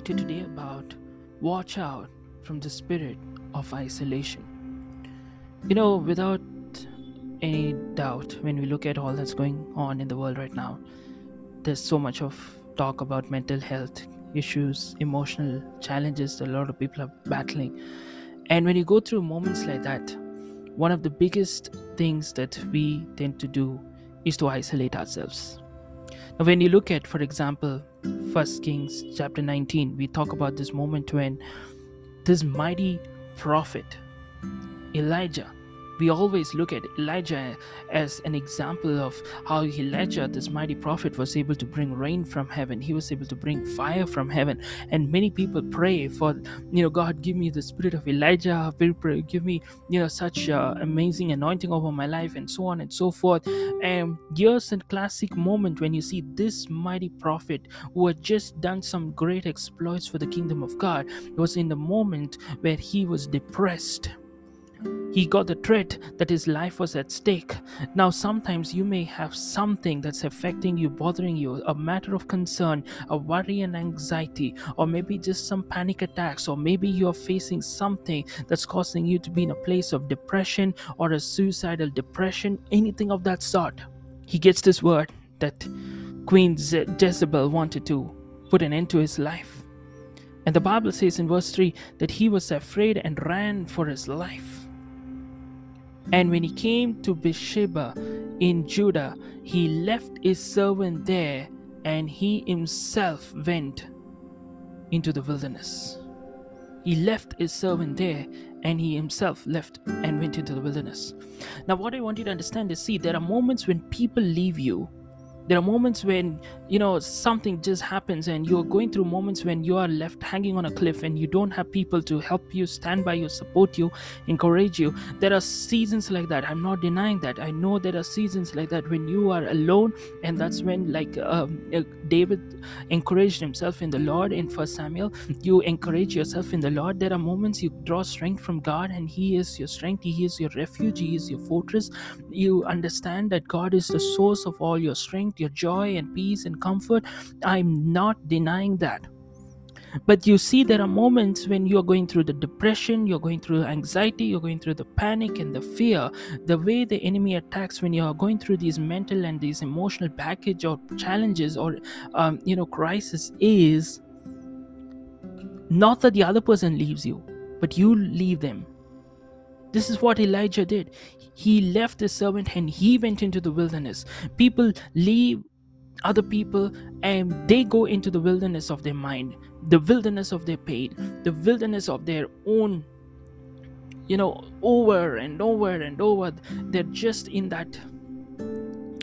Talk to you today about watch out from the spirit of isolation. You know, without any doubt, when we look at all that's going on in the world right now, there's so much of talk about mental health issues, emotional challenges a lot of people are battling. And when you go through moments like that, one of the biggest things that we tend to do is to isolate ourselves. Now, when you look at, for example, First Kings chapter 19, we talk about this moment when this mighty prophet Elijah we always look at Elijah as an example of how Elijah, this mighty prophet, was able to bring rain from heaven. He was able to bring fire from heaven. And many people pray for, you know, God, give me the spirit of Elijah, give me, you know, such uh, amazing anointing over my life, and so on and so forth. And here's a classic moment when you see this mighty prophet who had just done some great exploits for the kingdom of God. Was in the moment where he was depressed he got the threat that his life was at stake. Now, sometimes you may have something that's affecting you, bothering you, a matter of concern, a worry and anxiety, or maybe just some panic attacks, or maybe you're facing something that's causing you to be in a place of depression or a suicidal depression, anything of that sort. He gets this word that Queen Je- Jezebel wanted to put an end to his life. And the Bible says in verse 3 that he was afraid and ran for his life. And when he came to Beersheba in Judah, he left his servant there and he himself went into the wilderness. He left his servant there and he himself left and went into the wilderness. Now, what I want you to understand is see, there are moments when people leave you there are moments when you know something just happens and you're going through moments when you are left hanging on a cliff and you don't have people to help you stand by you support you encourage you. There are seasons like that. I'm not denying that. I know there are seasons like that when you are alone and that's when like um, uh, david encouraged himself in the lord in first samuel. You encourage yourself in the lord. There are moments you draw strength from god and he is your strength. He is your refuge. He is your fortress. You understand that god is the source of all your strength. strength, your joy and peace and comfort. I'm not denying that. But you see, there are moments when you're going through the depression, you're going through anxiety, you're going through the panic and the fear. The way the enemy attacks when you're going through these mental and these emotional baggage or challenges or, um, you know, crisis is not that the other person leaves you, but you leave them. This is what Elijah did he left his servant and he went into the wilderness. People leave other people and they go into the wilderness of their mind, the wilderness of their pain, the wilderness of their own, you know, over and over and over. They're just in that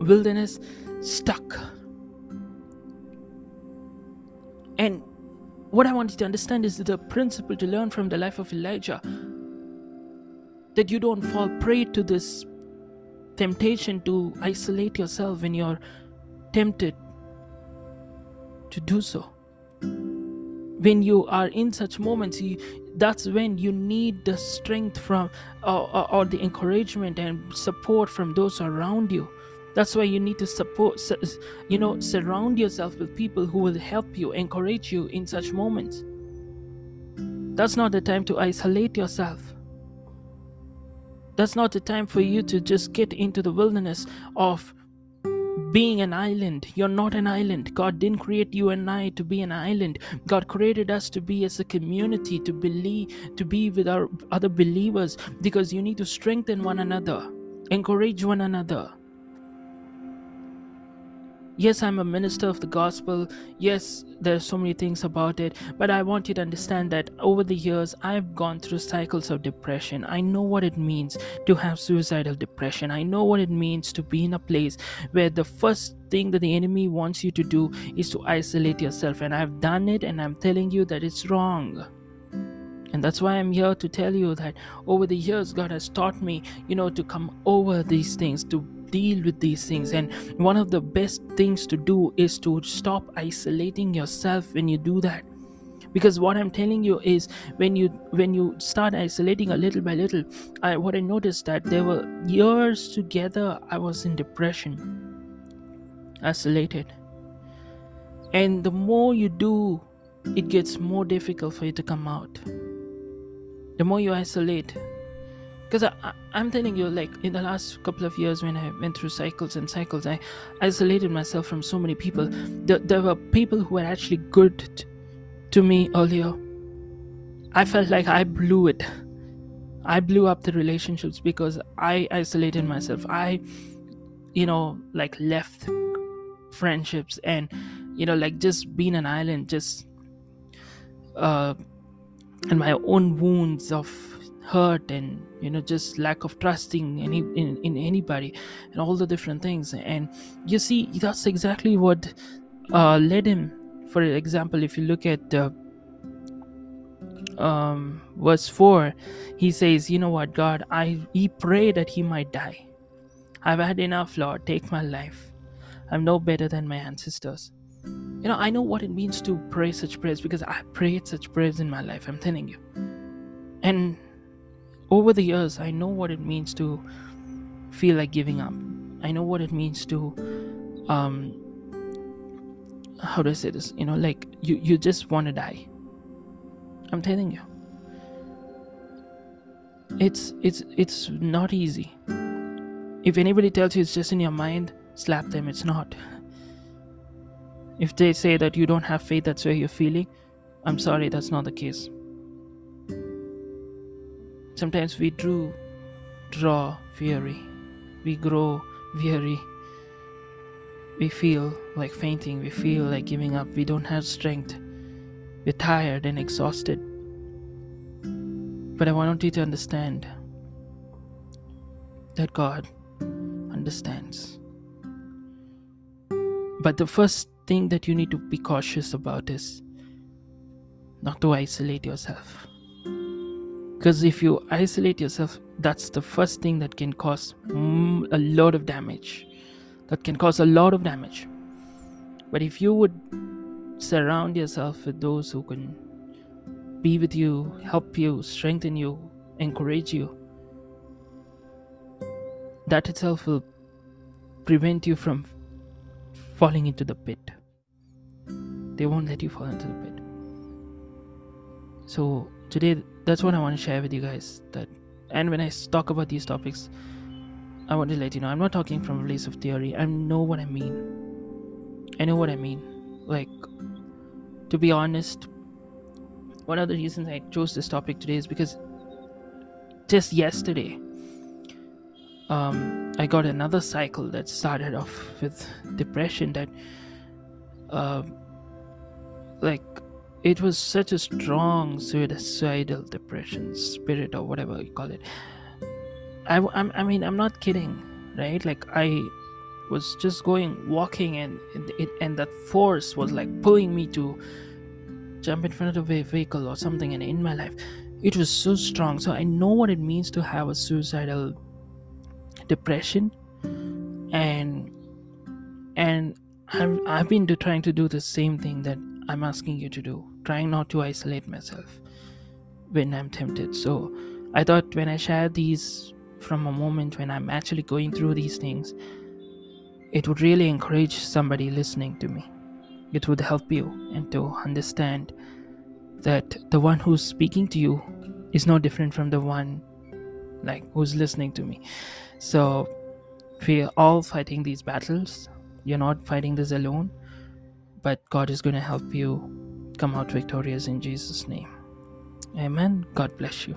wilderness, stuck. And what I want you to understand is the principle to learn from the life of Elijah that you don't fall prey to this temptation to isolate yourself when you're tempted to do so. When you are in such moments you, that's when you need the strength from uh, or the encouragement and support from those around you. That's why you need to support you know surround yourself with people who will help you encourage you in such moments. That's not the time to isolate yourself that's not the time for you to just get into the wilderness of being an island. You're not an island. God didn't create you and I to be an island. God created us to be as a community, to believe, to be with our other believers, because you need to strengthen one another. encourage one another yes i'm a minister of the gospel. Yes there's so many things about it but i want you to understand that over the years i've gone through cycles of depression. I know what it means to have suicidal depression. I know what it means to be in a place where the first thing that the enemy wants you to do is to isolate yourself and i've done it and i'm telling you that it's wrong. And that's why i'm here to tell you that over the years god has taught me you know to come over these things to deal with these things. And one of the best things to do is to stop isolating yourself when you do that. Because what i'm telling you is when you when you start isolating a little by little I, what i noticed that there were years together i was in depression isolated. And the more you do it gets more difficult for you to come out. The more you isolate because I, am telling you like in the last couple of years when i went through cycles and cycles i isolated myself from so many people. There, there were people who were actually good to me earlier. I felt like i blew it. I blew up the relationships because i isolated myself. I you know like left friendships and you know like just being an island just uh and my own wounds of hurt and you know just lack of trusting any in, in anybody and all the different things. And you see that's exactly what uh, led him. For example if you look at uh, um, verse 4 he says you know what god? I he prayed that he might die. I've had enough lord. Take my life. I'm no better than my ancestors. You know i know what it means to pray such prayers because i prayed such prayers in my life i'm telling you. And over the years i know what it means to feel like giving up. I know what it means to um how do i say this? You know like you you just want to die. I'm telling you. It's it's it's not easy. If anybody tells you it's just in your mind slap them. It's not. If they say that you don't have faith that's where you're feeling i'm sorry that's not the case Sometimes we do draw weary, we grow weary, we feel like fainting, we feel like giving up, we don't have strength, we're tired and exhausted. But I want you to understand that God understands. But the first thing that you need to be cautious about is not to isolate yourself because if you isolate yourself that's the first thing that can cause mm, a lot of damage. That can cause a lot of damage. But if you would surround yourself with those who can be with you help you strengthen you encourage you that itself will prevent you from falling into the pit. They won't let you fall into the pit. So today that's what i want to share with you guys that and when i talk about these topics i want to let you know i'm not talking from a place of theory i know what i mean. I know what i mean. Like to be honest one of the reasons i chose this topic today is because just yesterday um, i got another cycle that started off with depression that uh, like it was such a strong suicidal depression spirit or whatever you call it. I, I'm, I mean i'm not kidding right? Like i was just going walking and it and that force was like pulling me to jump in front of a vehicle or something and in my life. It was so strong. So i know what it means to have a suicidal depression. And and I'm, i've been trying to do the same thing that i'm asking you to do trying not to isolate myself when I'm tempted. So I thought when I share these from a moment when I'm actually going through these things, it would really encourage somebody listening to me. It would help you and to understand that the one who's speaking to you is no different from the one like who's listening to me. So we're all fighting these battles. You're not fighting this alone, but God is going to help you come out victorious in Jesus' name. Amen. God bless you.